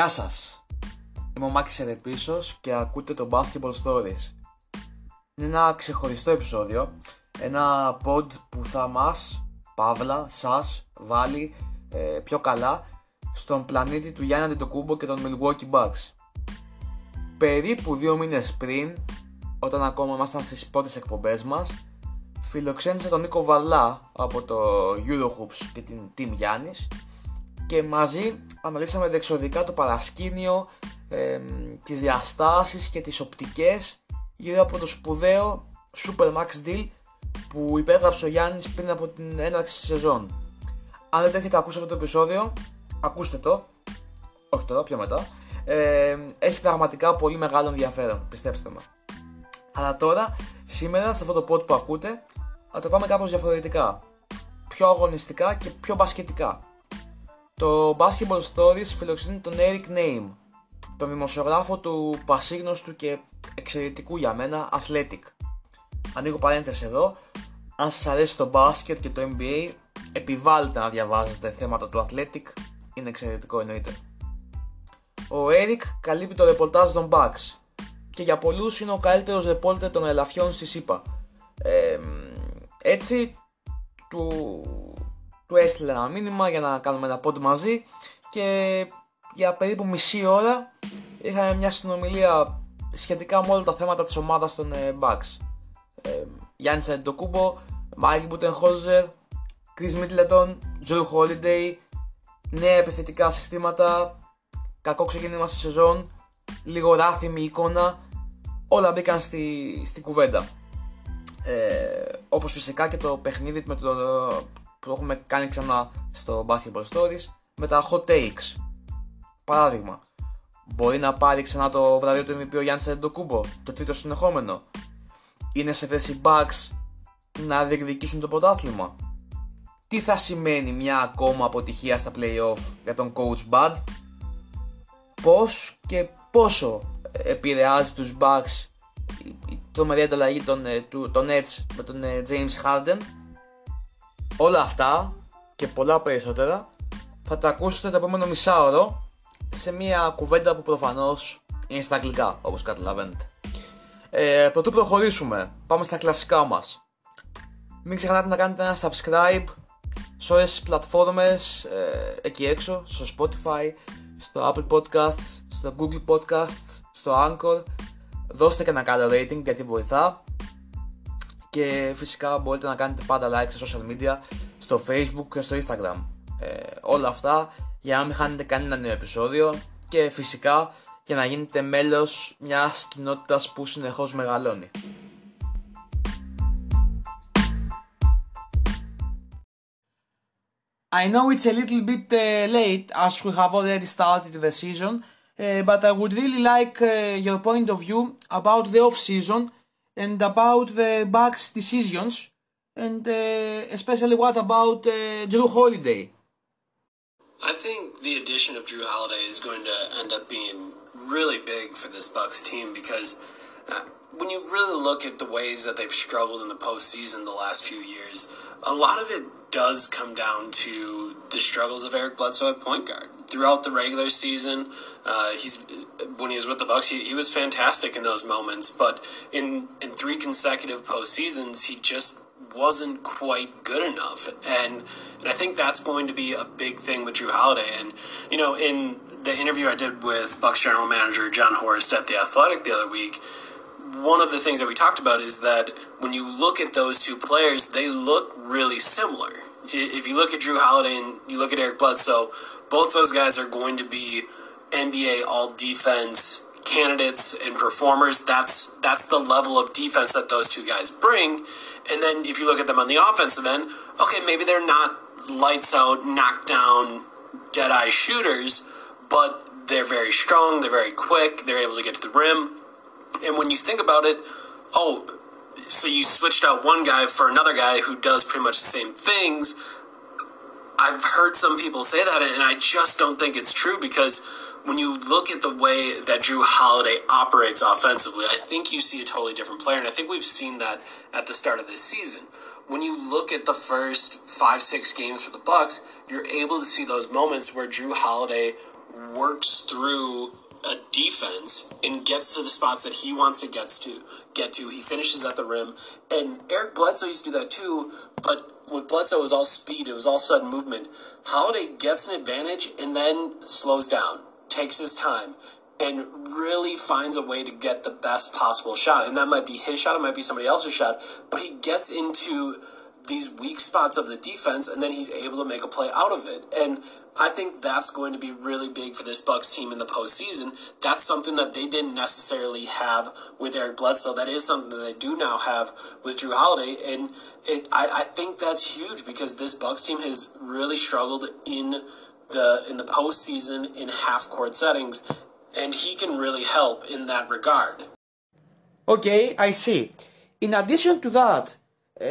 Γεια σας! Είμαι ο Μάκης Ερεπίσος και ακούτε το Basketball Stories. Είναι ένα ξεχωριστό επεισόδιο, ένα pod που θα μας, Παύλα, σας, βάλει ε, πιο καλά στον πλανήτη του Γιάννη Αντιτοκούμπο και των Milwaukee Bucks. Περίπου δύο μήνες πριν, όταν ακόμα ήμασταν στις πρώτες εκπομπές μας, φιλοξένησε τον Νίκο Βαλά από το Eurohoops και την Team Γιάννης και μαζί αναλύσαμε δεξοδικά το παρασκήνιο, ε, τις διαστάσεις και τις οπτικές γύρω από το σπουδαίο Super Max Deal που υπέγραψε ο Γιάννης πριν από την έναρξη της σεζόν. Αν δεν το έχετε ακούσει αυτό το επεισόδιο, ακούστε το. Όχι τώρα, πιο μετά. Ε, έχει πραγματικά πολύ μεγάλο ενδιαφέρον, πιστέψτε με. Αλλά τώρα, σήμερα, σε αυτό το pod που ακούτε, θα το πάμε κάπως διαφορετικά. Πιο αγωνιστικά και πιο μπασκετικά. Το Basketball Stories φιλοξενεί τον Eric Name, τον δημοσιογράφο του πασίγνωστου και εξαιρετικού για μένα Athletic. Ανοίγω παρένθεση εδώ, αν σας αρέσει το μπάσκετ και το NBA, επιβάλλετε να διαβάζετε θέματα του Athletic, είναι εξαιρετικό εννοείται. Ο Eric καλύπτει το ρεπορτάζ των Bucks και για πολλούς είναι ο καλύτερος ρεπόρτερ των ελαφιών στη ΣΥΠΑ. Ε, έτσι, του του έστειλε ένα μήνυμα για να κάνουμε ένα πόντ μαζί και για περίπου μισή ώρα είχαμε μια συνομιλία σχετικά με όλα τα θέματα της ομάδας των ε, Bucks. Ε, Γιάννης Αντιτοκούμπο, Μάικλ Μπουτενχόλζερ, Chris Middleton, Drew Holiday, νέα επιθετικά συστήματα, κακό ξεκίνημα στη σεζόν, λίγο ράθιμη εικόνα, όλα μπήκαν στη, στη κουβέντα. Ε, όπως φυσικά και το παιχνίδι με το, που έχουμε κάνει ξανά στο Basketball Stories με τα hot takes. Παράδειγμα, μπορεί να πάρει ξανά το βραβείο του MVP ο Γιάννης Αντοκούμπο, το τρίτο συνεχόμενο. Είναι σε θέση Bucks να διεκδικήσουν το πρωτάθλημα. Τι θα σημαίνει μια ακόμα αποτυχία στα playoff για τον coach Bud; Πώς και πόσο επηρεάζει τους Bucks η τρομερή ανταλλαγή των, ε, των Nets με τον ε, James Harden; Όλα αυτά και πολλά περισσότερα θα τα ακούσετε το επόμενο μισάωρο σε μια κουβέντα που προφανώς είναι στα αγγλικά όπως καταλαβαίνετε. Ε, πρωτού προχωρήσουμε, πάμε στα κλασικά μας. Μην ξεχνάτε να κάνετε ένα subscribe σε όλες τις πλατφόρμες ε, εκεί έξω, στο Spotify, στο Apple Podcasts, στο Google Podcasts, στο Anchor. Δώστε και ένα καλό rating γιατί βοηθά και φυσικά μπορείτε να κάνετε πάντα like στα social media, στο facebook και στο instagram. Ε, όλα αυτά για να μην χάνετε κανένα νέο επεισόδιο και φυσικά για να γίνετε μέλος μιας κοινότητας που συνεχώς μεγαλώνει. I know it's a little bit uh, late as we have already started the season, uh, but I would really like uh, your point of view about the off season and about the Bucks decisions, and uh, especially what about uh, Jrue Holiday? I think the addition of Jrue Holiday is going to end up being really big for this Bucks team because uh, when you really look at the ways that they've struggled in the postseason the last few years, a lot of it does come down to the struggles of Eric Bledsoe at point guard. Throughout the regular season, uh, he's when he was with the Bucks, he, he was fantastic in those moments. But in in three consecutive postseasons, he just wasn't quite good enough, and and I think that's going to be a big thing with Jrue Holiday. And you know, in the interview I did with Bucks general manager Jon Horst at the Athletic the other week, one of the things that we talked about is that when you look at those two players, they look really similar. If you look at Jrue Holiday and you look at Eric Bledsoe, both those guys are going to be NBA All Defense candidates and performers. That's that's the level of defense that those two guys bring. And then if you look at them on the offensive end, okay, maybe they're not lights out, knockdown, dead eye shooters, but they're very strong. They're very quick. They're able to get to the rim. And when you think about it, oh, so you switched out one guy for another guy who does pretty much the same things. I've heard some people say that, and I just don't think it's true because when you look at the way that Jrue Holiday operates offensively, I think you see a totally different player, and I think we've seen that at the start of this season. When you look at the first five, six games for the Bucks, you're able to see those moments where Jrue Holiday works through a defense and gets to the spots that he wants to get to. Get to. He finishes at the rim, and Eric Bledsoe used to do that too. But with Bledsoe, it was all speed. It was all sudden movement. Holiday gets an advantage and then slows down, takes his time, and really finds a way to get the best possible shot. And that might be his shot, it might be somebody else's shot, but he gets into these weak spots of the defense and then he's able to make a play out of it. And I think that's going to be really big for this Bucks team in the postseason. That's something that they didn't necessarily have with Eric Bledsoe. That is something that they do now have with Jrue Holiday, and it, I, I think that's huge because this Bucks team has really struggled in the in the postseason in half court settings, and he can really help in that regard. Okay, I see. In addition to that, uh,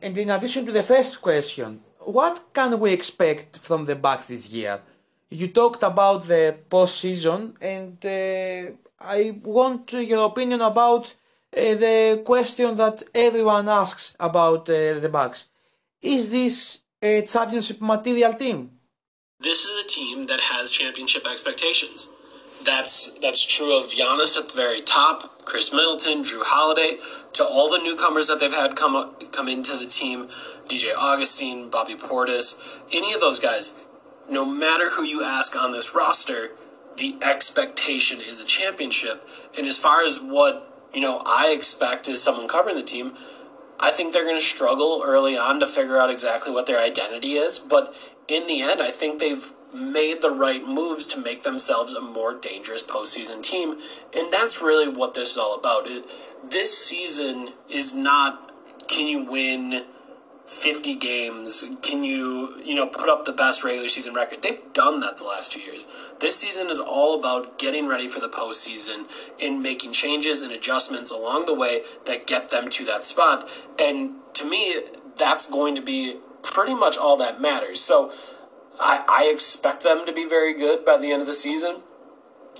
and in addition to the first question, what can we expect from the Bucks this year? You talked about the postseason, and uh, I want your opinion about uh, the question that everyone asks about uh, the Bucks. Is this a championship material team? This is a team that has championship expectations. That's that's true of Giannis at the very top, Khris Middleton, Jrue Holiday, to all the newcomers that they've had come up, come into the team, DJ Augustin, Bobby Portis, any of those guys. No matter who you ask on this roster, the expectation is a championship. And as far as what you know, I expect as someone covering the team, I think they're going to struggle early on to figure out exactly what their identity is. But in the end, I think they've made the right moves to make themselves a more dangerous postseason team. And that's really what this is all about. It, this season is not can you win 50 games? Can you, you know, put up the best regular season record? They've done that the last two years. This season is all about getting ready for the postseason and making changes and adjustments along the way that get them to that spot. And to me, that's going to be pretty much all that matters. So, I, I expect them to be very good by the end of the season.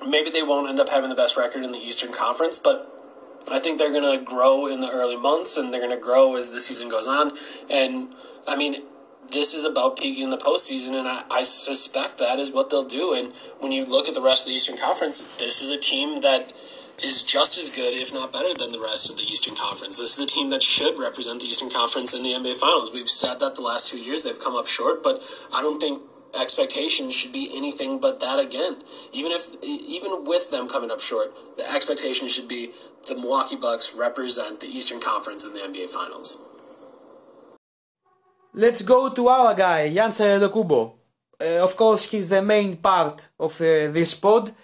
Maybe they won't end up having the best record in the Eastern Conference, but I think they're going to grow in the early months and they're going to grow as the season goes on. And I mean, this is about peaking in the postseason, and I, I suspect that is what they'll do. And when you look at the rest of the Eastern Conference, this is a team that is just as good, if not better, than the rest of the Eastern Conference. This is the team that should represent the Eastern Conference in the NBA Finals. We've said that the last two years they've come up short, but I don't think expectations should be anything but that again. Even if, even with them coming up short, the expectation should be the Milwaukee Bucks represent the Eastern Conference in the NBA Finals. Let's go to our guy, Giannis Antetokounmpo. Uh, of course, he's the main part of uh, this pod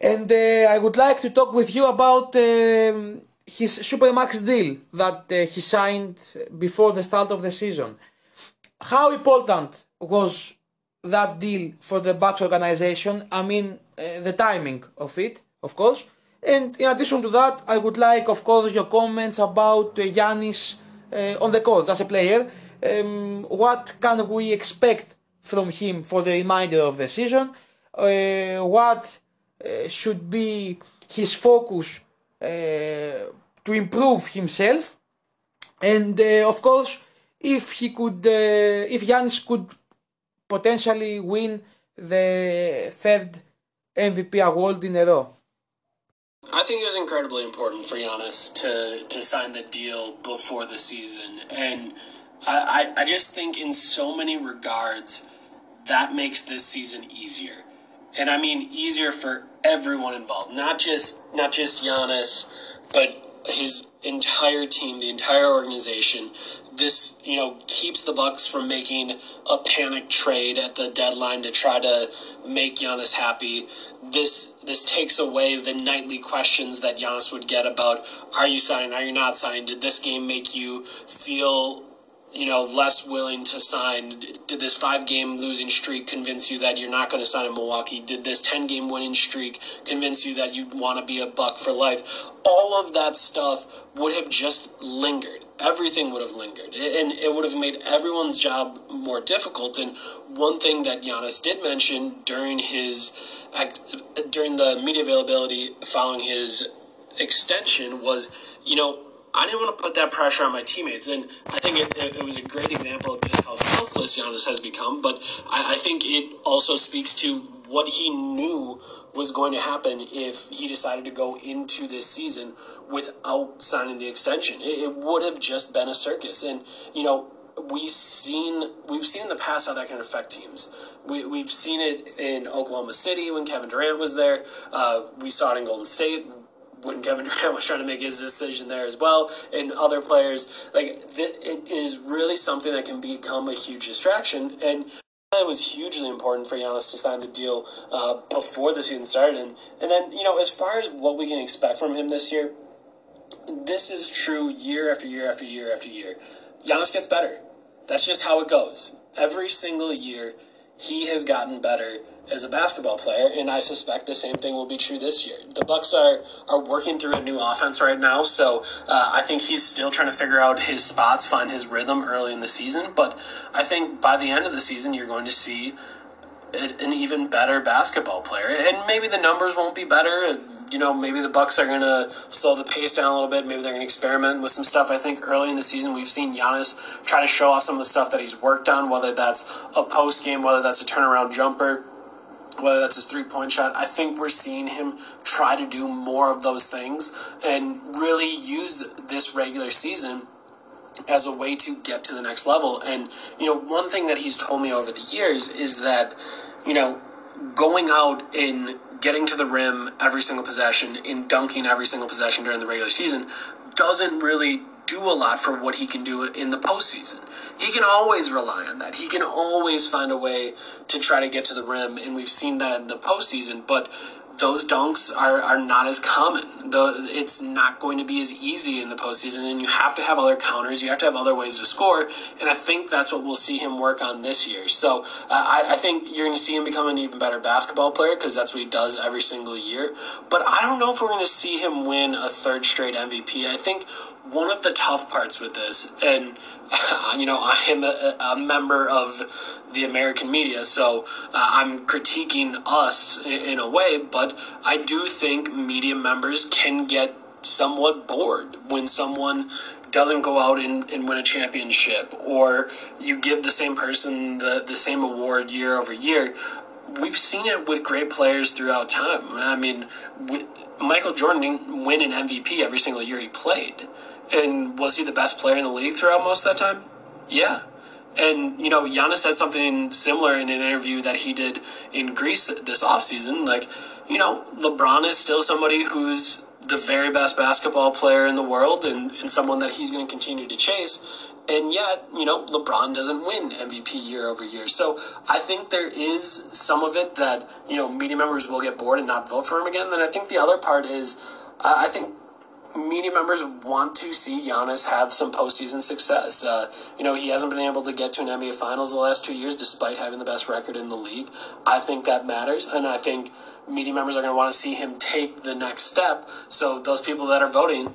and uh, I would like to talk with you about um, his Supermax deal that uh, he signed before the start of the season. How important was that deal for the Bucks organization? I mean, uh, the timing of it, of course. And in addition to that, I would like, of course, your comments about uh, Giannis uh, on the court as a player. Um, what can we expect from him for the remainder of the season? Uh, what should be his focus uh, to improve himself. And uh, of course, if he could, if Giannis could potentially win the third MVP award in a row. I think it was incredibly important for Giannis to, to sign the deal before the season. And I, I, I just think, in so many regards, that makes this season easier and I mean easier for everyone involved, not just not just Giannis, but his entire team, the entire organization. This, you know, keeps the Bucks from making a panic trade at the deadline to try to make Giannis happy. This this takes away the nightly questions that Giannis would get about are you signed, are you not signed? Did this game make you feel you know, less willing to sign? Did this five game losing streak convince you that you're not going to sign in Milwaukee? Did this 10 game winning streak convince you that you'd want to be a buck for life? All of that stuff would have just lingered. Everything would have lingered. And it would have made everyone's job more difficult. And one thing that Giannis did mention during his act, during the media availability following his extension was, you know, I didn't want to put that pressure on my teammates, and I think it, it, it was a great example of just how selfless Giannis has become. But I, I think it also speaks to what he knew was going to happen if he decided to go into this season without signing the extension. It, it would have just been a circus. And, you know, we've seen we've seen in the past how that can affect teams. We, we've seen it in Oklahoma City when Kevin Durant was there. Uh, we saw it in Golden State when Kevin Durant was trying to make his decision there as well, and other players. Like th- it is really something that can become a huge distraction, and it was hugely important for Giannis to sign the deal uh, before the season started. And, and then, you know, as far as what we can expect from him this year, this is true year after year after year after year. Giannis gets better. That's just how it goes. Every single year, he has gotten better as a basketball player, and I suspect the same thing will be true this year. The Bucks are are working through a new offense right now, so uh, I think he's still trying to figure out his spots, find his rhythm early in the season. But I think by the end of the season, you're going to see an even better basketball player, and maybe the numbers won't be better you know, maybe the Bucks are going to slow the pace down a little bit. Maybe they're going to experiment with some stuff. I think early in the season we've seen Giannis try to show off some of the stuff that he's worked on, whether that's a post game, whether that's a turnaround jumper, whether that's his three point shot. I think we're seeing him try to do more of those things and really use this regular season as a way to get to the next level. And, you know, one thing that he's told me over the years is that, you know, going out and getting to the rim every single possession and dunking every single possession during the regular season doesn't really do a lot for what he can do in the postseason. He can always rely on that. He can always find a way to try to get to the rim, and we've seen that in the postseason. But those dunks are, are not as common. The, it's not going to be as easy in the postseason, and you have to have other counters. You have to have other ways to score, and I think that's what we'll see him work on this year. So uh, I, I think you're going to see him become an even better basketball player because that's what he does every single year. But I don't know if we're going to see him win a third straight MVP. I think one of the tough parts with this, and you know, I am a, a member of the American media, so uh, I'm critiquing us in, in a way, but I do think media members can get somewhat bored when someone doesn't go out and, and win a championship or you give the same person the, the same award year over year. We've seen it with great players throughout time. I mean, Michael Jordan didn't win an MVP every single year he played. And was he the best player in the league throughout most of that time? Yeah. And, you know, Giannis said something similar in an interview that he did in Greece this offseason. Like, you know, LeBron is still somebody who's the very best basketball player in the world and, and someone that he's going to continue to chase. And yet, you know, LeBron doesn't win MVP year over year. So I think there is some of it that, you know, media members will get bored and not vote for him again. Then I think the other part is, uh, I think media members want to see Giannis have some postseason success. Uh, you know, he hasn't been able to get to an NBA Finals the last two years, despite having the best record in the league. I think that matters, and I think media members are going to want to see him take the next step. So those people that are voting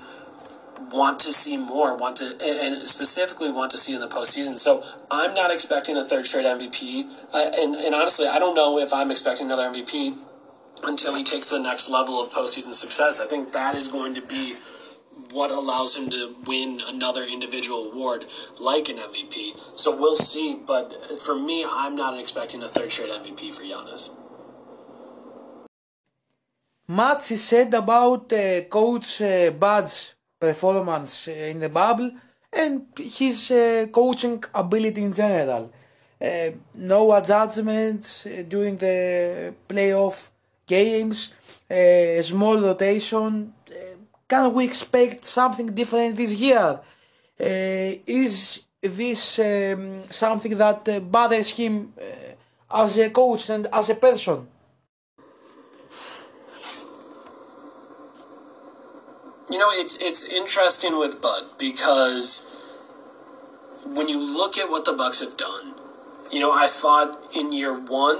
want to see more, want to, and specifically want to see in the postseason. So I'm not expecting a third straight MVP, and and honestly, I don't know if I'm expecting another MVP until he takes the next level of postseason success. I think that is going to be what allows him to win another individual award like an MVP. So we'll see. But for me, I'm not expecting a third straight MVP for Giannis. Much said about uh, Coach uh, Bud's performance in the bubble and his uh, coaching ability in general. Uh, no adjustments uh, during the playoff games, eh, a small rotation. Eh, can we expect something different this year? Eh, is this um, something that bothers him as a coach and as a person? You know, it's it's interesting with Bud because when you look at what the Bucks have done, you know, I thought in year one,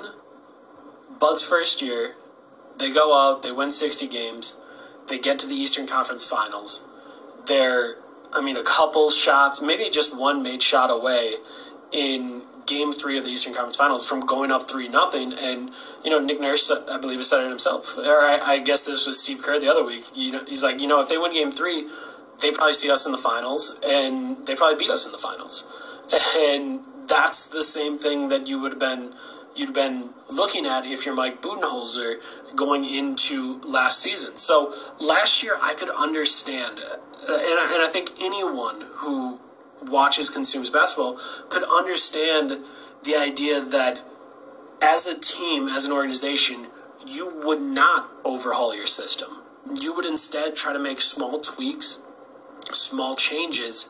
Bud's first year, they go out, they win 60 games, they get to the Eastern Conference Finals. They're, I mean, a couple shots, maybe just one made shot away in game three of the Eastern Conference Finals from going up 3 nothing. And, you know, Nick Nurse, I believe, has said it himself. Or I, I guess this was Steve Kerr the other week. You know, he's like, you know, if they win game three, they probably see us in the finals and they probably beat us in the finals. And that's the same thing that you would have been you'd been looking at if you're Mike Budenholzer going into last season. So last year, I could understand, uh, and, I, and I think anyone who watches, consumes basketball could understand the idea that as a team, as an organization, you would not overhaul your system. You would instead try to make small tweaks, small changes,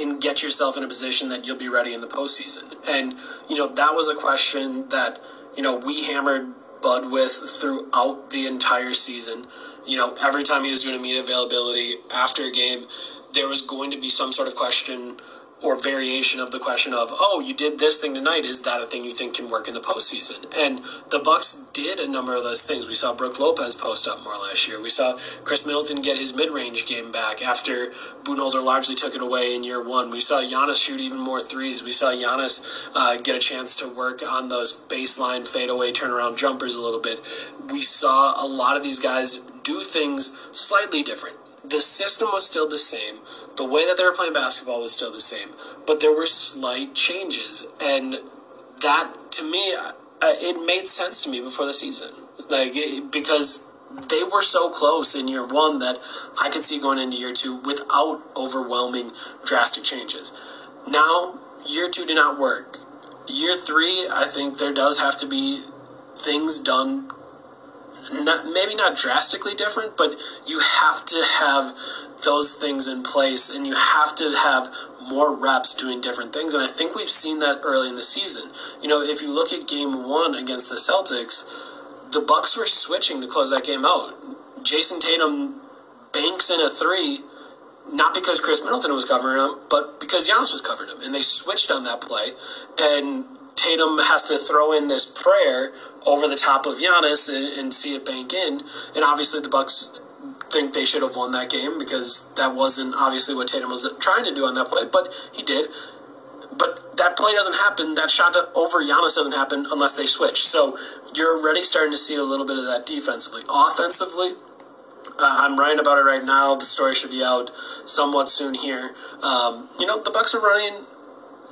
and get yourself in a position that you'll be ready in the postseason. And, you know, that was a question that, you know, we hammered Bud with throughout the entire season. You know, every time he was doing a media availability after a game, there was going to be some sort of question or variation of the question of, oh, you did this thing tonight. Is that a thing you think can work in the postseason? And the Bucks did a number of those things. We saw Brook Lopez post up more last year. We saw Khris Middleton get his mid-range game back after Budenholzer largely took it away in year one. We saw Giannis shoot even more threes. We saw Giannis uh, get a chance to work on those baseline fadeaway turnaround jumpers a little bit. We saw a lot of these guys do things slightly different the system was still the same. The way that they were playing basketball was still the same, but there were slight changes, and that to me, uh, it made sense to me before the season, like it, because they were so close in year one that I could see going into year two without overwhelming drastic changes. Now, year two did not work. Year three, I think there does have to be things done not maybe not drastically different, but you have to have those things in place and you have to have more reps doing different things. And I think we've seen that early in the season. You know, if you look at game one against the Celtics, the Bucks were switching to close that game out. Jayson Tatum banks in a three, not because Khris Middleton was covering him, but because Giannis was covering him. And they switched on that play. And Tatum has to throw in this prayer over the top of Giannis and, and see it bank in. And obviously, the Bucks think they should have won that game because that wasn't obviously what Tatum was trying to do on that play, but he did. But that play doesn't happen. That shot to, over Giannis doesn't happen unless they switch. So you're already starting to see a little bit of that defensively. Offensively, uh, I'm writing about it right now. The story should be out somewhat soon here. Um, you know, the Bucks are running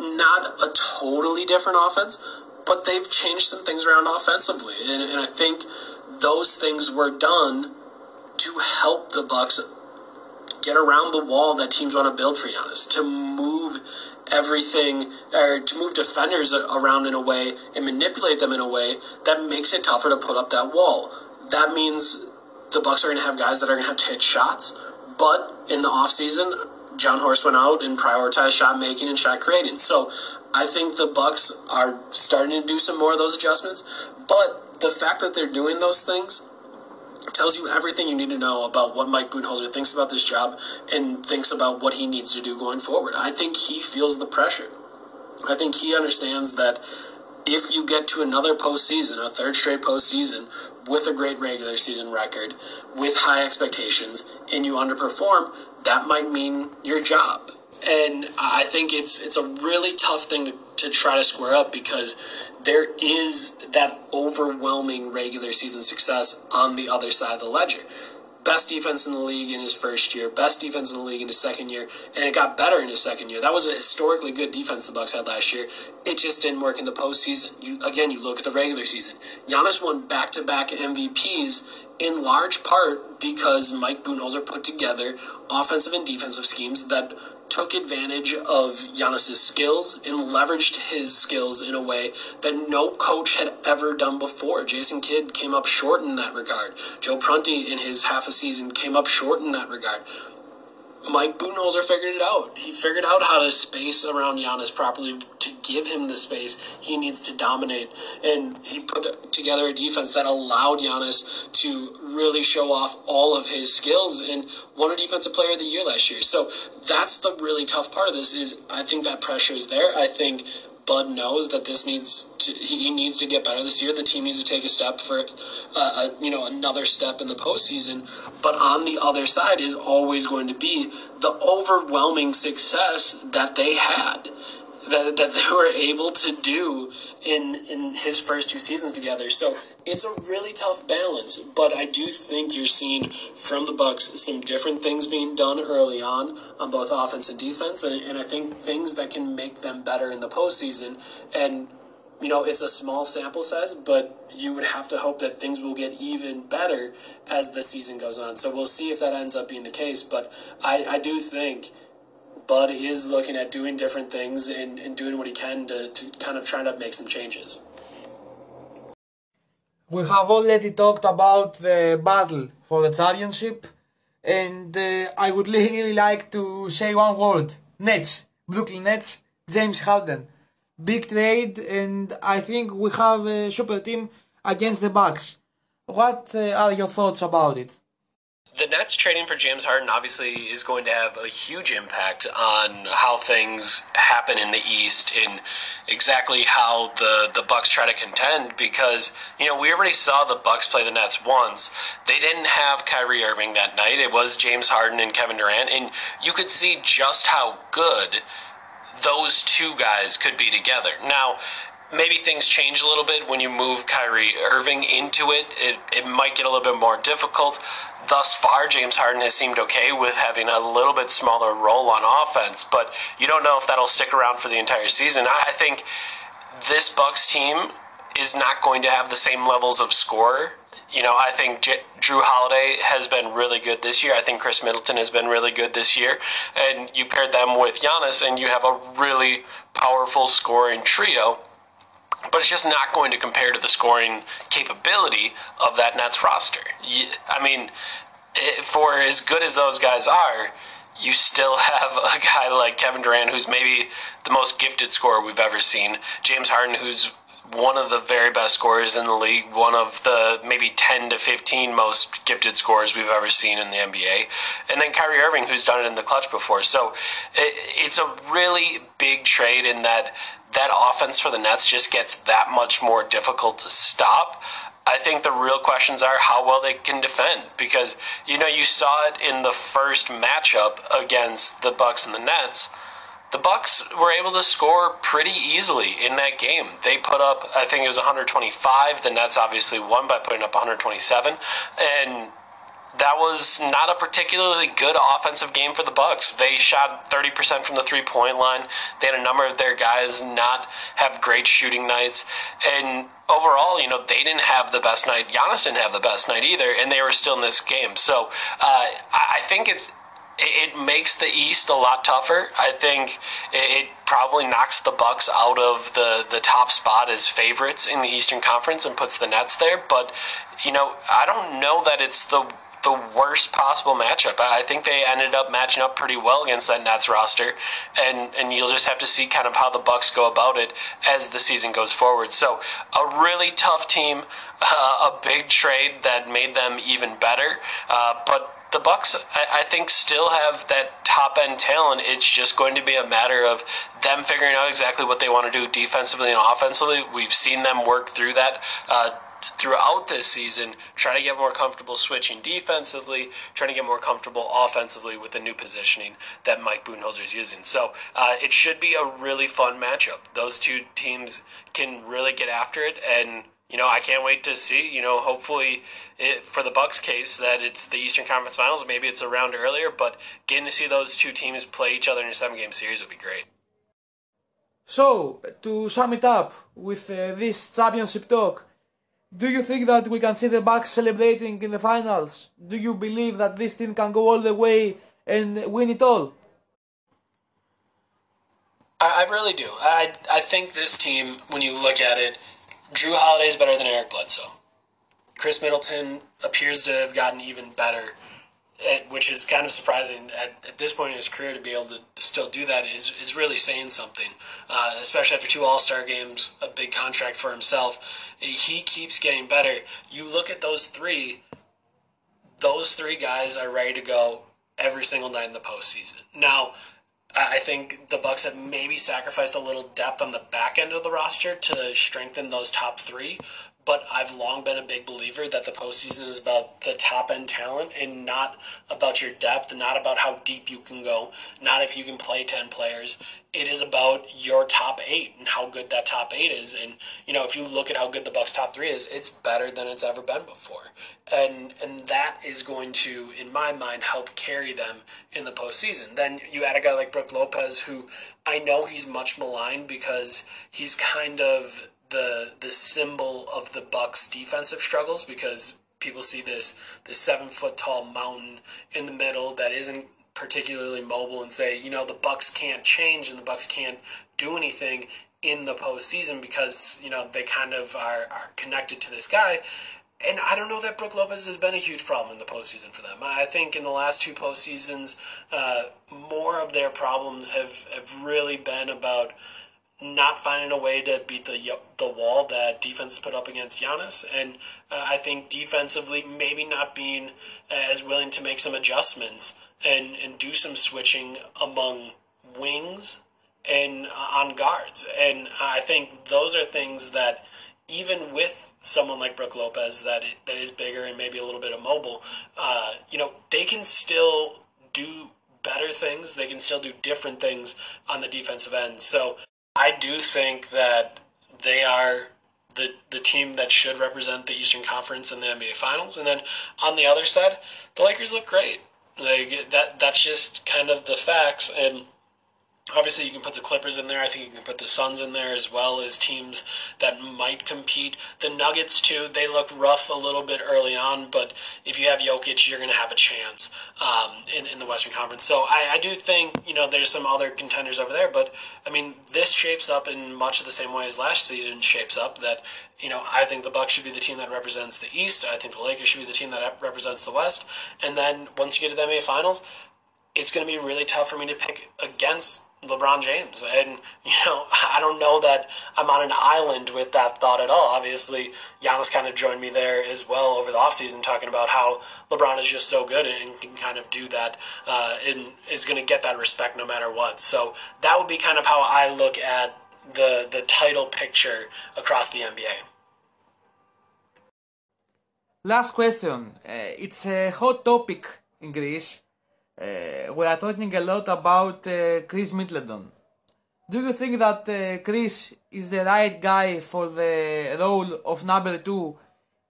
not a totally different offense, but they've changed some things around offensively, and, and I think those things were done to help the Bucks get around the wall that teams want to build for Giannis, to move everything or to move defenders around in a way and manipulate them in a way that makes it tougher to put up that wall. That means the Bucks are going to have guys that are going to have to hit shots, but in the offseason, Jon Horst went out and prioritized shot making and shot creating. So I think the Bucks are starting to do some more of those adjustments. But the fact that they're doing those things tells you everything you need to know about what Mike Budenholzer thinks about this job and thinks about what he needs to do going forward. I think he feels the pressure. I think he understands that if you get to another postseason, a third straight postseason, with a great regular season record, with high expectations, and you underperform, that might mean your job. And I think it's it's a really tough thing to, to try to square up because there is that overwhelming regular season success on the other side of the ledger best defense in the league in his first year, best defense in the league in his second year, and it got better in his second year. That was a historically good defense the Bucks had last year. It just didn't work in the postseason. You again, you look at the regular season. Giannis won back-to-back MVPs in large part because Mike Budenholzer put together offensive and defensive schemes that took advantage of Giannis's skills and leveraged his skills in a way that no coach had ever done before. Jason Kidd came up short in that regard. Joe Prunty in his half a season came up short in that regard. Mike Budenholzer figured it out. He figured out how to space around Giannis properly to give him the space he needs to dominate. And he put together a defense that allowed Giannis to really show off all of his skills and won a defensive player of the year last year. So that's the really tough part of this is I think that pressure is there. I think Bud knows that this needs to, he needs to get better this year. The team needs to take a step for, uh, a, you know, another step in the postseason. But on the other side is always going to be the overwhelming success that they had that, that they were able to do in in his first two seasons together. So it's a really tough balance, but I do think you're seeing from the Bucks some different things being done early on on both offense and defense, and, and I think things that can make them better in the postseason. And you know, it's a small sample size, but you would have to hope that things will get even better as the season goes on. So we'll see if that ends up being the case. But I, I do think Bud is looking at doing different things and, and doing what he can to, to kind of try to make some changes. We have already talked about the battle for the championship, and uh, I would really like to say one word Nets, Brooklyn Nets, James Harden big trade, and I think we have a super team against the Bucks. What uh, are your thoughts about it? The Nets trading for James Harden obviously is going to have a huge impact on how things happen in the East and exactly how the, the Bucks try to contend because you know we already saw the Bucks play the Nets once. They didn't have Kyrie Irving that night. It was James Harden and Kevin Durant, and you could see just how good those two guys could be together. Now, maybe things change a little bit when you move Kyrie Irving into it. It, it might get a little bit more difficult. Thus far, James Harden has seemed okay with having a little bit smaller role on offense, but you don't know if that'll stick around for the entire season. I think this Bucks team is not going to have the same levels of score you know, I think J- Jrue Holiday has been really good this year. I think Khris Middleton has been really good this year. And you paired them with Giannis, and you have a really powerful scoring trio. But it's just not going to compare to the scoring capability of that Nets roster. I mean, for as good as those guys are, you still have a guy like Kevin Durant, who's maybe the most gifted scorer we've ever seen. James Harden, who's one of the very best scorers in the league, one of the maybe 10 to 15 most gifted scorers we've ever seen in the NBA. And then Kyrie Irving, who's done it in the clutch before. So it's a really big trade in that that offense for the Nets just gets that much more difficult to stop. I think the real questions are how well they can defend because you know you saw it in the first matchup against the Bucks and the Nets the Bucks were able to score pretty easily in that game. They put up, I think it was 125. The Nets obviously won by putting up 127, and that was not a particularly good offensive game for the Bucks. They shot 30% from the three-point line. They had a number of their guys not have great shooting nights, and overall, you know, they didn't have the best night. Giannis didn't have the best night either, and they were still in this game. So uh, I think it's it makes the East a lot tougher. I think it probably knocks the Bucks out of the, the top spot as favorites in the Eastern Conference and puts the Nets there. But you know, I don't know that it's the the worst possible matchup. I think they ended up matching up pretty well against that Nets roster, and and you'll just have to see kind of how the Bucks go about it as the season goes forward. So a really tough team, uh, a big trade that made them even better, uh, but the Bucks, I, think, still have that top end talent. It's just going to be a matter of them figuring out exactly what they want to do defensively and offensively. We've seen them work through that. Uh, throughout this season, trying to get more comfortable switching defensively, trying to get more comfortable offensively with the new positioning that Mike Budenholzer is using. So uh, it should be a really fun matchup. Those two teams can really get after it, and you know, I can't wait to see. You know, hopefully, it, for the Bucks case, that it's the Eastern Conference Finals. Maybe it's a round earlier, but getting to see those two teams play each other in a seven-game series would be great. So, to sum it up with uh, this championship talk, do you think that we can see the Bucks celebrating in the finals? Do you believe that this team can go all the way and win it all? I, really do. I I think this team, when you look at it Jrue Holiday is better than Eric Bledsoe. Khris Middleton appears to have gotten even better, which is kind of surprising at, at, this point in his career to be able to still do that is, is really saying something, uh, especially after two All Star games, a big contract for himself. He keeps getting better. You look at those three, those three guys are ready to go every single night in the postseason. Now, I think the Bucks have maybe sacrificed a little depth on the back end of the roster to strengthen those top three. But I've long been a big believer that the postseason is about the top end talent and not about your depth, not about how deep you can go, not if you can play 10 players. It is about your top eight and how good that top eight is. And, you know, if you look at how good the Bucks top three is, it's better than it's ever been before. And and that is going to, in my mind, help carry them in the postseason. Then you add a guy like Brook Lopez, who I know he's much maligned because he's kind of the the symbol of the Bucks defensive struggles because people see this this seven foot tall mountain in the middle that isn't particularly mobile and say, you know, the Bucks can't change and the Bucks can't do anything in the postseason because you know they kind of are, are connected to this guy. And I don't know that Brook Lopez has been a huge problem in the postseason for them. I think in the last two postseasons, uh, more of their problems have, have really been about not finding a way to beat the the wall that defense put up against Giannis, and uh, I think defensively maybe not being as willing to make some adjustments and and do some switching among wings and uh, on guards, and I think those are things that even with someone like Brook Lopez that is, that is bigger and maybe a little bit immobile, uh, you know they can still do better things. They can still do different things on the defensive end. So I do think that they are the the team that should represent the Eastern Conference in the NBA Finals. And then on the other side, the Lakers look great. Like that that's just kind of the facts and Obviously, you can put the Clippers in there. I think you can put the Suns in there as well as teams that might compete. The Nuggets, too, they look rough a little bit early on, but if you have Jokic, you're going to have a chance um, in, in the Western Conference. So I, I do think, you know, there's some other contenders over there, but I mean, this shapes up in much of the same way as last season shapes up that, you know, I think the Bucks should be the team that represents the East. I think the Lakers should be the team that represents the West. And then once you get to the NBA Finals, it's going to be really tough for me to pick against LeBron James. And, you know, I don't know that I'm on an island with that thought at all. Obviously, Giannis kind of joined me there as well over the offseason, talking about how LeBron is just so good and can kind of do that uh, and is going to get that respect no matter what. So that would be kind of how I look at the, the title picture across the NBA. Last question. Uh, it's a hot topic in Greece we are talking a lot about uh, Khris Middleton. Do you think that uh, Khris is the right guy for the role of number two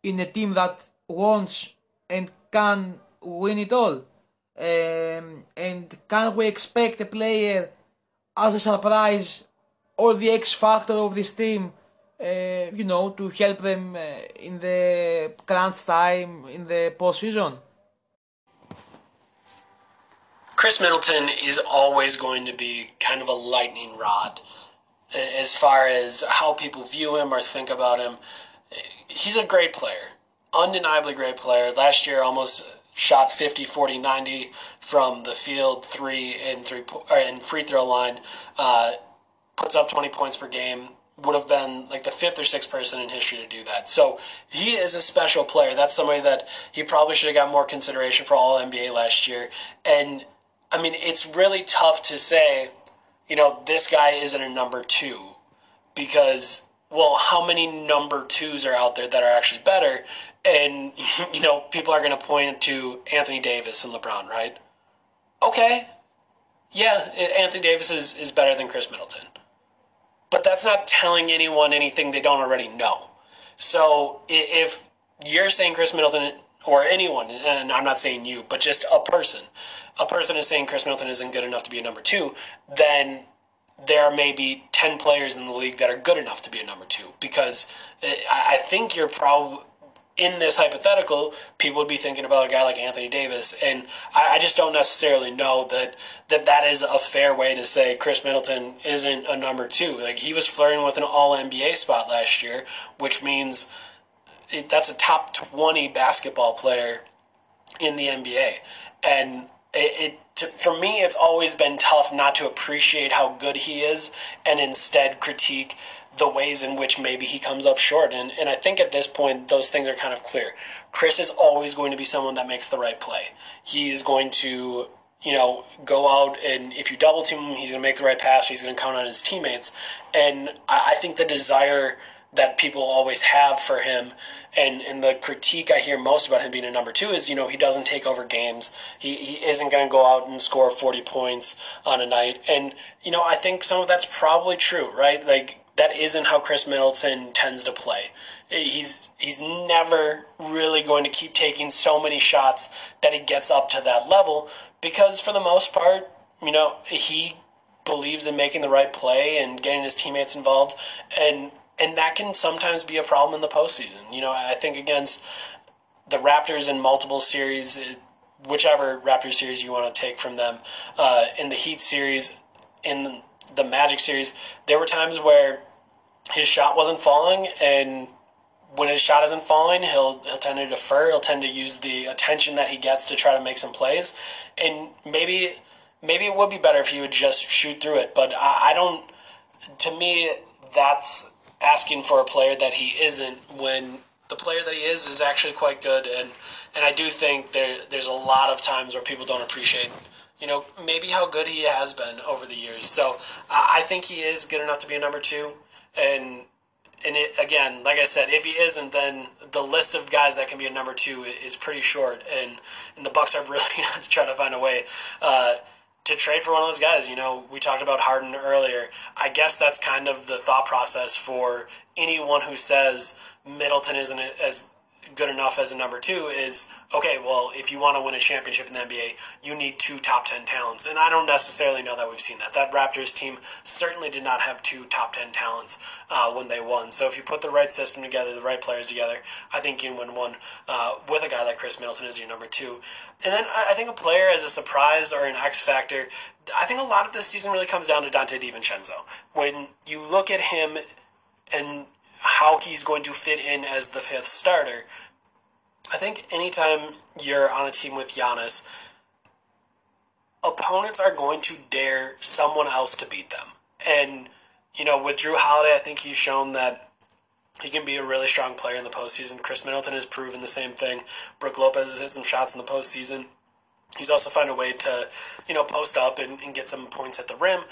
in a team that wants and can win it all? Um, and can we expect a player as a surprise or the X factor of this team, uh, you know, to help them uh, in the crunch time in the postseason? Khris Middleton is always going to be kind of a lightning rod as far as how people view him or think about him. He's a great player, undeniably great player. Last year, almost shot 50, 40, 90 from the field, three and three and free throw line. Uh, puts up 20 points per game. Would have been like the fifth or sixth person in history to do that. So he is a special player. That's somebody that he probably should have got more consideration for All NBA last year. And I mean, it's really tough to say, you know, this guy isn't a number two because, well, how many number twos are out there that are actually better? And, you know, people are going to point to Anthony Davis and LeBron, right? Okay. Yeah, Anthony Davis is, is better than Khris Middleton. But that's not telling anyone anything they don't already know. So if you're saying Khris Middleton or anyone, and I'm not saying you, but just a person, a person is saying Khris Middleton isn't good enough to be a number two, then there may be 10 players in the league that are good enough to be a number two. Because eh, I think you're probably, in this hypothetical, people would be thinking about a guy like Anthony Davis. And I, just don't necessarily know that, that that is a fair way to say Khris Middleton isn't a number two. Like, he was flirting with an all NBA spot last year, which means that's a top 20 basketball player in the NBA. And it, it to, for me, it's always been tough not to appreciate how good he is and instead critique the ways in which maybe he comes up short. And, and I think at this point, those things are kind of clear. Khris is always going to be someone that makes the right play. He's going to, you know, go out and if you double team him, he's going to make the right pass. He's going to count on his teammates. And I, I think the desire that people always have for him. And and the critique I hear most about him being a number two is you know he doesn't take over games. He, he isn't going to go out and score 40 points on a night. And you know I think some of that's probably true right? Like that isn't how Khris Middleton tends to play. He's he's never really going to keep taking so many shots that he gets up to that level because for the most part you know he believes in making the right play and getting his teammates involved. And and that can sometimes be a problem in the postseason. You know, I think against the Raptors in multiple series, whichever Raptors series you want to take from them, uh, in the Heat series, in the Magic series, there were times where his shot wasn't falling, and when his shot isn't falling, he'll he'll tend to defer. He'll tend to use the attention that he gets to try to make some plays, and maybe maybe it would be better if he would just shoot through it. But I, I don't. To me, that's asking for a player that he isn't when the player that he is is actually quite good. And and I do think there there's a lot of times where people don't appreciate you know maybe how good he has been over the years. So I think he is good enough to be a number two. And and it, again like I said if he isn't then the list of guys that can be a number two is pretty short. And and the Bucks are really going to try to find a way uh, to trade for one of those guys. You know, we talked about Harden earlier. I guess that's kind of the thought process for anyone who says Middleton isn't as good enough as a number two is okay, well, if you want to win a championship in the NBA, you need two top 10 talents. And I don't necessarily know that we've seen that. That Raptors team certainly did not have two top 10 talents uh, when they won. So if you put the right system together, the right players together, I think you can win one uh, with a guy like Khris Middleton as your number two. And then I think a player as a surprise or an X factor, I think a lot of this season really comes down to Donte DiVincenzo. When you look at him and how he's going to fit in as the fifth starter, I think anytime you're on a team with Giannis, opponents are going to dare someone else to beat them. And, you know, with Jrue Holiday, I think he's shown that he can be a really strong player in the postseason. Khris Middleton has proven the same thing. Brook Lopez has hit some shots in the postseason. He's also found a way to, you know, post up and, and get some points at the rim.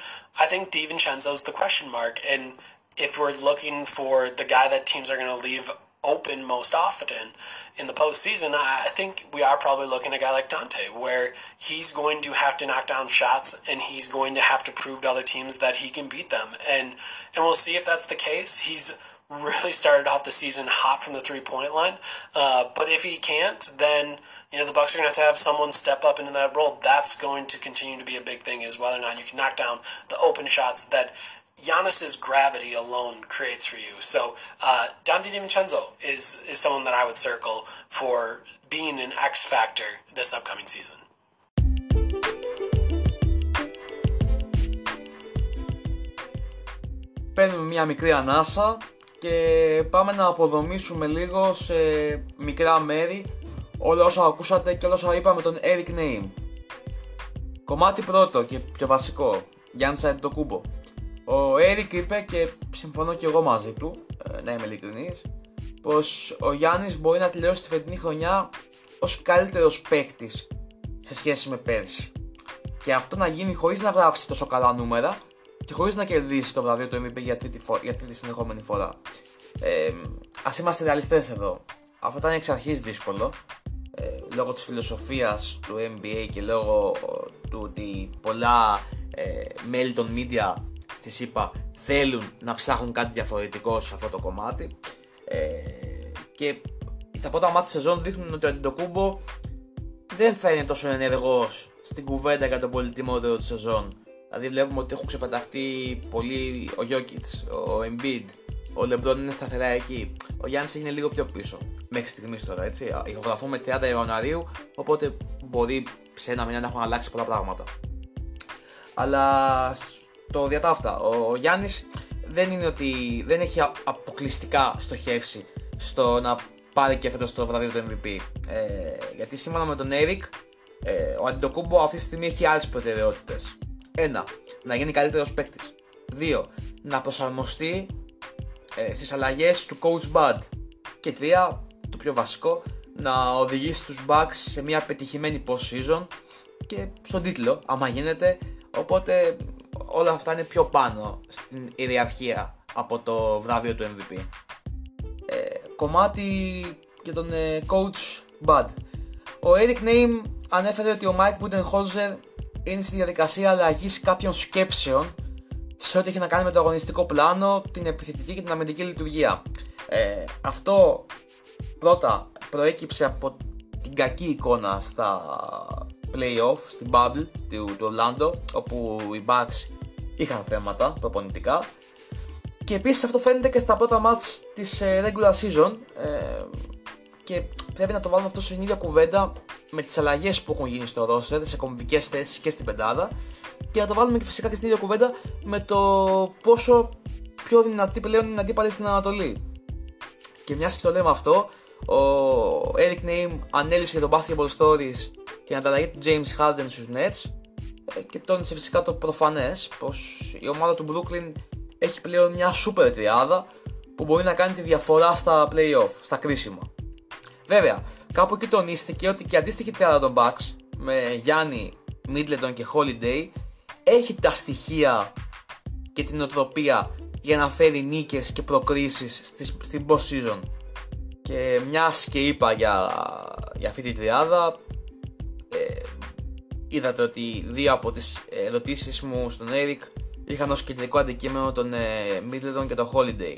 I think DiVincenzo's the question mark. And if we're looking for the guy that teams are going to leave open most often in the postseason, I think we are probably looking at a guy like Donte, where he's going to have to knock down shots and he's going to have to prove to other teams that he can beat them. And and we'll see if that's the case. He's really started off the season hot from the three point line, uh, but if he can't, then you know the Bucks are going to have to have someone step up into that role. That's going to continue to be a big thing, is whether or not you can knock down the open shots that Giannis's gravity alone creates for you. So uh, Donte DiVincenzo is is someone that I would circle for being an X factor this upcoming season. Παίρνουμε μια μικρή ανάσα και πάμε να αποδομήσουμε λίγο σε μικρά μέρη όλα όσα ακούσατε και όλα όσα είπαμε τον Eric Name. Κομμάτι πρώτο και πιο βασικό, Γιάννη Αντιτοκούμπο. Ο Έρικ είπε και συμφωνώ και εγώ μαζί του, ε, να είμαι ειλικρινής, πως ο Γιάννης μπορεί να τελειώσει τη φετινή χρονιά ως καλύτερος παίκτης σε σχέση με πέρσι. Και αυτό να γίνει χωρίς να γράψει τόσο καλά νούμερα και χωρίς να κερδίσει το βραβείο του MVP για τρίτη, φο- για τρίτη συνεχόμενη φορά. Ε, Α είμαστε ρεαλιστές εδώ. Αυτό ήταν εξ αρχής δύσκολο. Ε, λόγω της φιλοσοφίας του NBA και λόγω ε, του ότι πολλά ε, μέλη των media στη ΣΥΠΑ θέλουν να ψάχνουν κάτι διαφορετικό σε αυτό το κομμάτι ε, και τα πρώτα μάτια σεζόν δείχνουν ότι ο Αντιτοκούμπο δεν φαίνεται τόσο ενεργός στην κουβέντα για τον πολυτιμότερο της σεζόν. Δηλαδή βλέπουμε ότι έχουν ξεπεταχτεί πολύ ο Γιώκητς, ο Embiid, ο Λεμπρόν είναι σταθερά εκεί. Ο Γιάννης έγινε λίγο πιο πίσω μέχρι στιγμής τώρα. Έτσι. Ηχογραφούμε 30 Ιανουαρίου, οπότε μπορεί σε ένα μήνα να έχουν αλλάξει πολλά πράγματα. Αλλά το διατάφτα. Ο Γιάννης δεν είναι ότι δεν έχει αποκλειστικά στοχεύσει στο να πάρει και φέτος το βραβείο του MVP. Ε, γιατί σύμφωνα με τον Eric, ε, ο Αντιτοκούμπο αυτή τη στιγμή έχει άλλες προτεραιότητες. Ένα, να γίνει καλύτερος παίκτης. Δύο, να προσαρμοστεί ε, στις αλλαγές του Coach Bud. Και τρία, το πιο βασικό, να οδηγήσει τους Bucks σε μια πετυχημένη post-season και στον τίτλο, άμα γίνεται. Οπότε όλα αυτά είναι πιο πάνω στην ιεραρχία από το βραβείο του MVP. Ε, κομμάτι για τον ε, coach Bud. Ο Eric Name ανέφερε ότι ο Mike Budenholzer είναι στη διαδικασία αλλαγής κάποιων σκέψεων σε ό,τι έχει να κάνει με το αγωνιστικό πλάνο, την επιθετική και την αμυντική λειτουργία. Ε, αυτό πρώτα προέκυψε από την κακή εικόνα στα playoff, στην bubble του, του Orlando, όπου οι Bucks είχαν θέματα προπονητικά Και επίσης αυτό φαίνεται και στα πρώτα μάτς της ε, regular season ε, και πρέπει να το βάλουμε αυτό στην ίδια κουβέντα με τις αλλαγές που έχουν γίνει στο roster, σε κομβικές θέσεις και στην πεντάδα και να το βάλουμε και φυσικά και στην ίδια κουβέντα με το πόσο πιο δυνατή πλέον είναι αντίπαλη στην Ανατολή. Και μιας και το λέμε αυτό, ο Eric Name ανέλησε το Basketball Stories και την ανταλλαγή του James Harden στους Nets ε, και τόνισε φυσικά το προφανές πως η ομάδα του Brooklyn έχει πλέον μια super τριάδα που μπορεί να κάνει τη διαφορά στα playoff, στα κρίσιμα. Βέβαια, κάπου εκεί τονίστηκε ότι και αντίστοιχη τριάδα των Bucks με Γιάννη, Middleton και Holiday έχει τα στοιχεία και την οτροπία για να φέρει νίκες και προκρίσεις στην post season και μια και είπα για, για αυτή την τριάδα ε, είδατε ότι δύο από τις ερωτήσεις μου στον Eric είχαν ως κεντρικό αντικείμενο τον ε, Middleton και τον Holiday.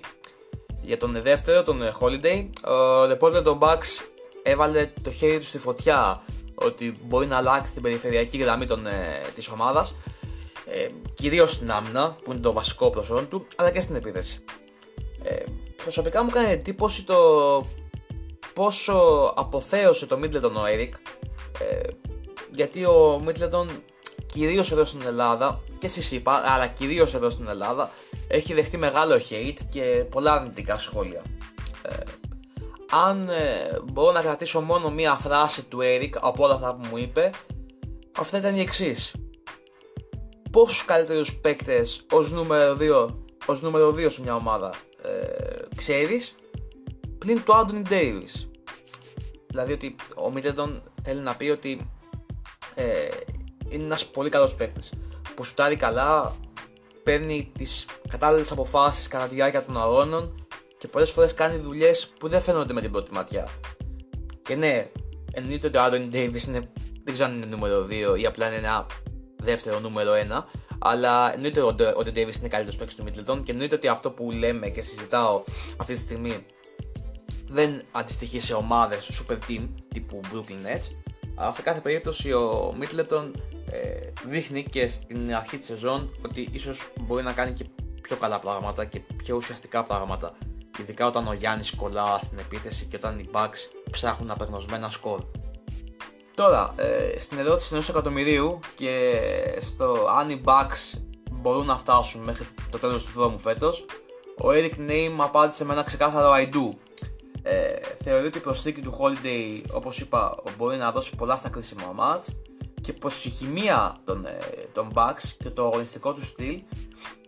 Για τον δεύτερο, τον ε, Holiday ο reporter των Bucks έβαλε το χέρι του στη φωτιά ότι μπορεί να αλλάξει την περιφερειακή γραμμή των, ε, της ομάδας ε, κυρίως στην άμυνα που είναι το βασικό προσόν του αλλά και στην επίθεση. Ε, προσωπικά μου κάνει εντύπωση το πόσο αποθέωσε το Middleton ο Eric ε, γιατί ο Middleton κυρίως εδώ στην Ελλάδα και στη ΣΥΠΑ αλλά κυρίως εδώ στην Ελλάδα έχει δεχτεί μεγάλο hate και πολλά αρνητικά σχόλια ε, αν ε, μπορώ να κρατήσω μόνο μία φράση του Eric από όλα αυτά που μου είπε αυτά ήταν η εξής. πόσους καλύτερους παίκτες ως νούμερο 2 ως νούμερο 2 σε μια ομάδα ε, ξέρεις; Πλην του Άντωνι Davis δηλαδή ότι ο Μίτλετον θέλει να πει ότι ε, είναι ένας πολύ καλός παίκτης που σουτάρει καλά, παίρνει τις κατάλληλες αποφάσεις κατά τη διάρκεια των αγώνων και πολλές φορές κάνει δουλειές που δεν φαίνονται με την πρώτη ματιά. Και ναι, εννοείται ότι ο Άντωνι Ντέιβις είναι, δεν ξέρω αν είναι νούμερο 2 ή απλά είναι ένα δεύτερο νούμερο 1, αλλά εννοείται ότι ο Ντέιβις είναι καλύτερος παίκτης του Μίτλετον και εννοείται ότι αυτό που λέμε και συζητάω αυτή τη στιγμή δεν αντιστοιχεί σε ομάδες super team τύπου Brooklyn Nets. Αλλά σε κάθε περίπτωση ο Middleton ε, δείχνει και στην αρχή της σεζόν ότι ίσως μπορεί να κάνει και πιο καλά πράγματα και πιο ουσιαστικά πράγματα. Ειδικά όταν ο Γιάννης κολλά στην επίθεση και όταν οι Bucks ψάχνουν απεγνωσμένα σκορ. Τώρα, ε, στην ερώτηση ενός εκατομμυρίου και στο αν οι Bucks μπορούν να φτάσουν μέχρι το τέλος του δρόμου φέτος, ο Eric Name απάντησε με ένα ξεκάθαρο I do ε, θεωρεί ότι η προσθήκη του Holiday, όπως είπα, μπορεί να δώσει πολλά στα κρίσιμα μάτς και πως η χημεία των, ε, των Bucks και το αγωνιστικό του στυλ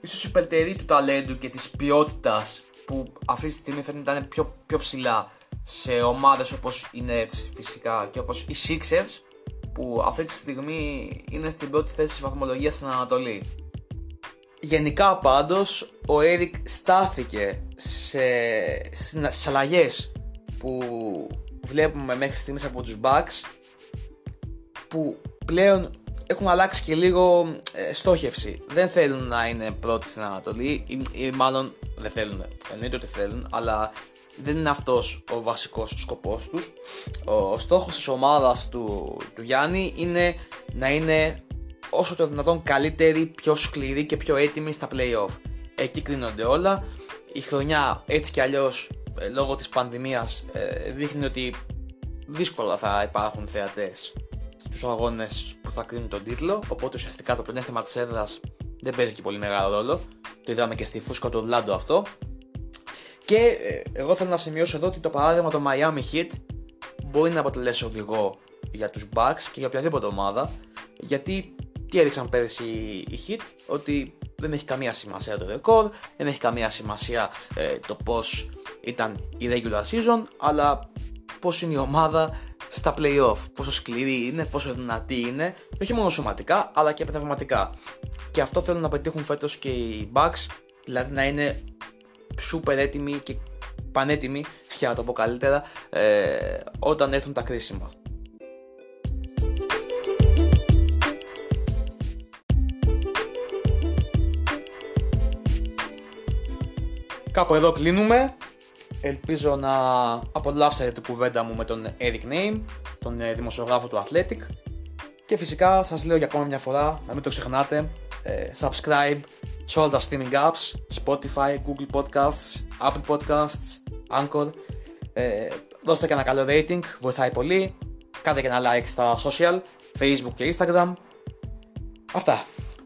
ίσως υπερτερεί του ταλέντου και της ποιότητας που αυτή τη στιγμή φαίνεται να είναι πιο, πιο ψηλά σε ομάδες όπως οι Nets φυσικά και όπως οι Sixers που αυτή τη στιγμή είναι στην πρώτη θέση της βαθμολογίας στην Ανατολή. Γενικά πάντως ο Eric στάθηκε σε, στις αλλαγές που βλέπουμε μέχρι στιγμής από τους Bucks που πλέον έχουν αλλάξει και λίγο ε, στόχευση. Δεν θέλουν να είναι πρώτοι στην Ανατολή ή, ή μάλλον δεν θέλουν, εννοείται ότι θέλουν, αλλά δεν είναι αυτός ο βασικός σκοπός τους. Ο, ο στόχος της ομάδας του, του Γιάννη είναι να είναι όσο το δυνατόν καλύτερη, πιο σκληρή και πιο έτοιμη στα playoff. Εκεί κρίνονται όλα. Η χρονιά έτσι κι αλλιώς ε, λόγω της πανδημίας ε, δείχνει ότι δύσκολα θα υπάρχουν θεατές στους αγώνες που θα κρίνουν τον τίτλο. Οπότε ουσιαστικά το πλεονέκτημα της έδρας δεν παίζει και πολύ μεγάλο ρόλο. Το είδαμε και στη φούσκα του Ορλάντο αυτό. Και ε, εγώ θέλω να σημειώσω εδώ ότι το παράδειγμα το Miami Heat μπορεί να αποτελέσει οδηγό για τους Bucks και για οποιαδήποτε ομάδα. Γιατί τι έδειξαν πέρυσι οι Heat, ότι δεν έχει καμία σημασία το ρεκόρ, δεν έχει καμία σημασία ε, το πώς ήταν η regular season, αλλά πώς είναι η ομάδα στα playoff, πόσο σκληρή είναι, πόσο δυνατή είναι, όχι μόνο σωματικά, αλλά και πνευματικά. Και αυτό θέλουν να πετύχουν φέτος και οι Bucks, δηλαδή να είναι super έτοιμοι και πανέτοιμοι, για να το πω καλύτερα, ε, όταν έρθουν τα κρίσιμα. Κάπου εδώ κλείνουμε. Ελπίζω να απολαύσετε την κουβέντα μου με τον Eric Name, τον ε, δημοσιογράφο του Athletic. Και φυσικά σας λέω για ακόμα μια φορά, να μην το ξεχνάτε, ε, subscribe σε όλα τα streaming apps, Spotify, Google Podcasts, Apple Podcasts, Anchor. Ε, δώστε και ένα καλό rating, βοηθάει πολύ. Κάντε και ένα like στα social, Facebook και Instagram. Αυτά.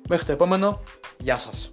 Μέχρι το επόμενο. Γεια σας.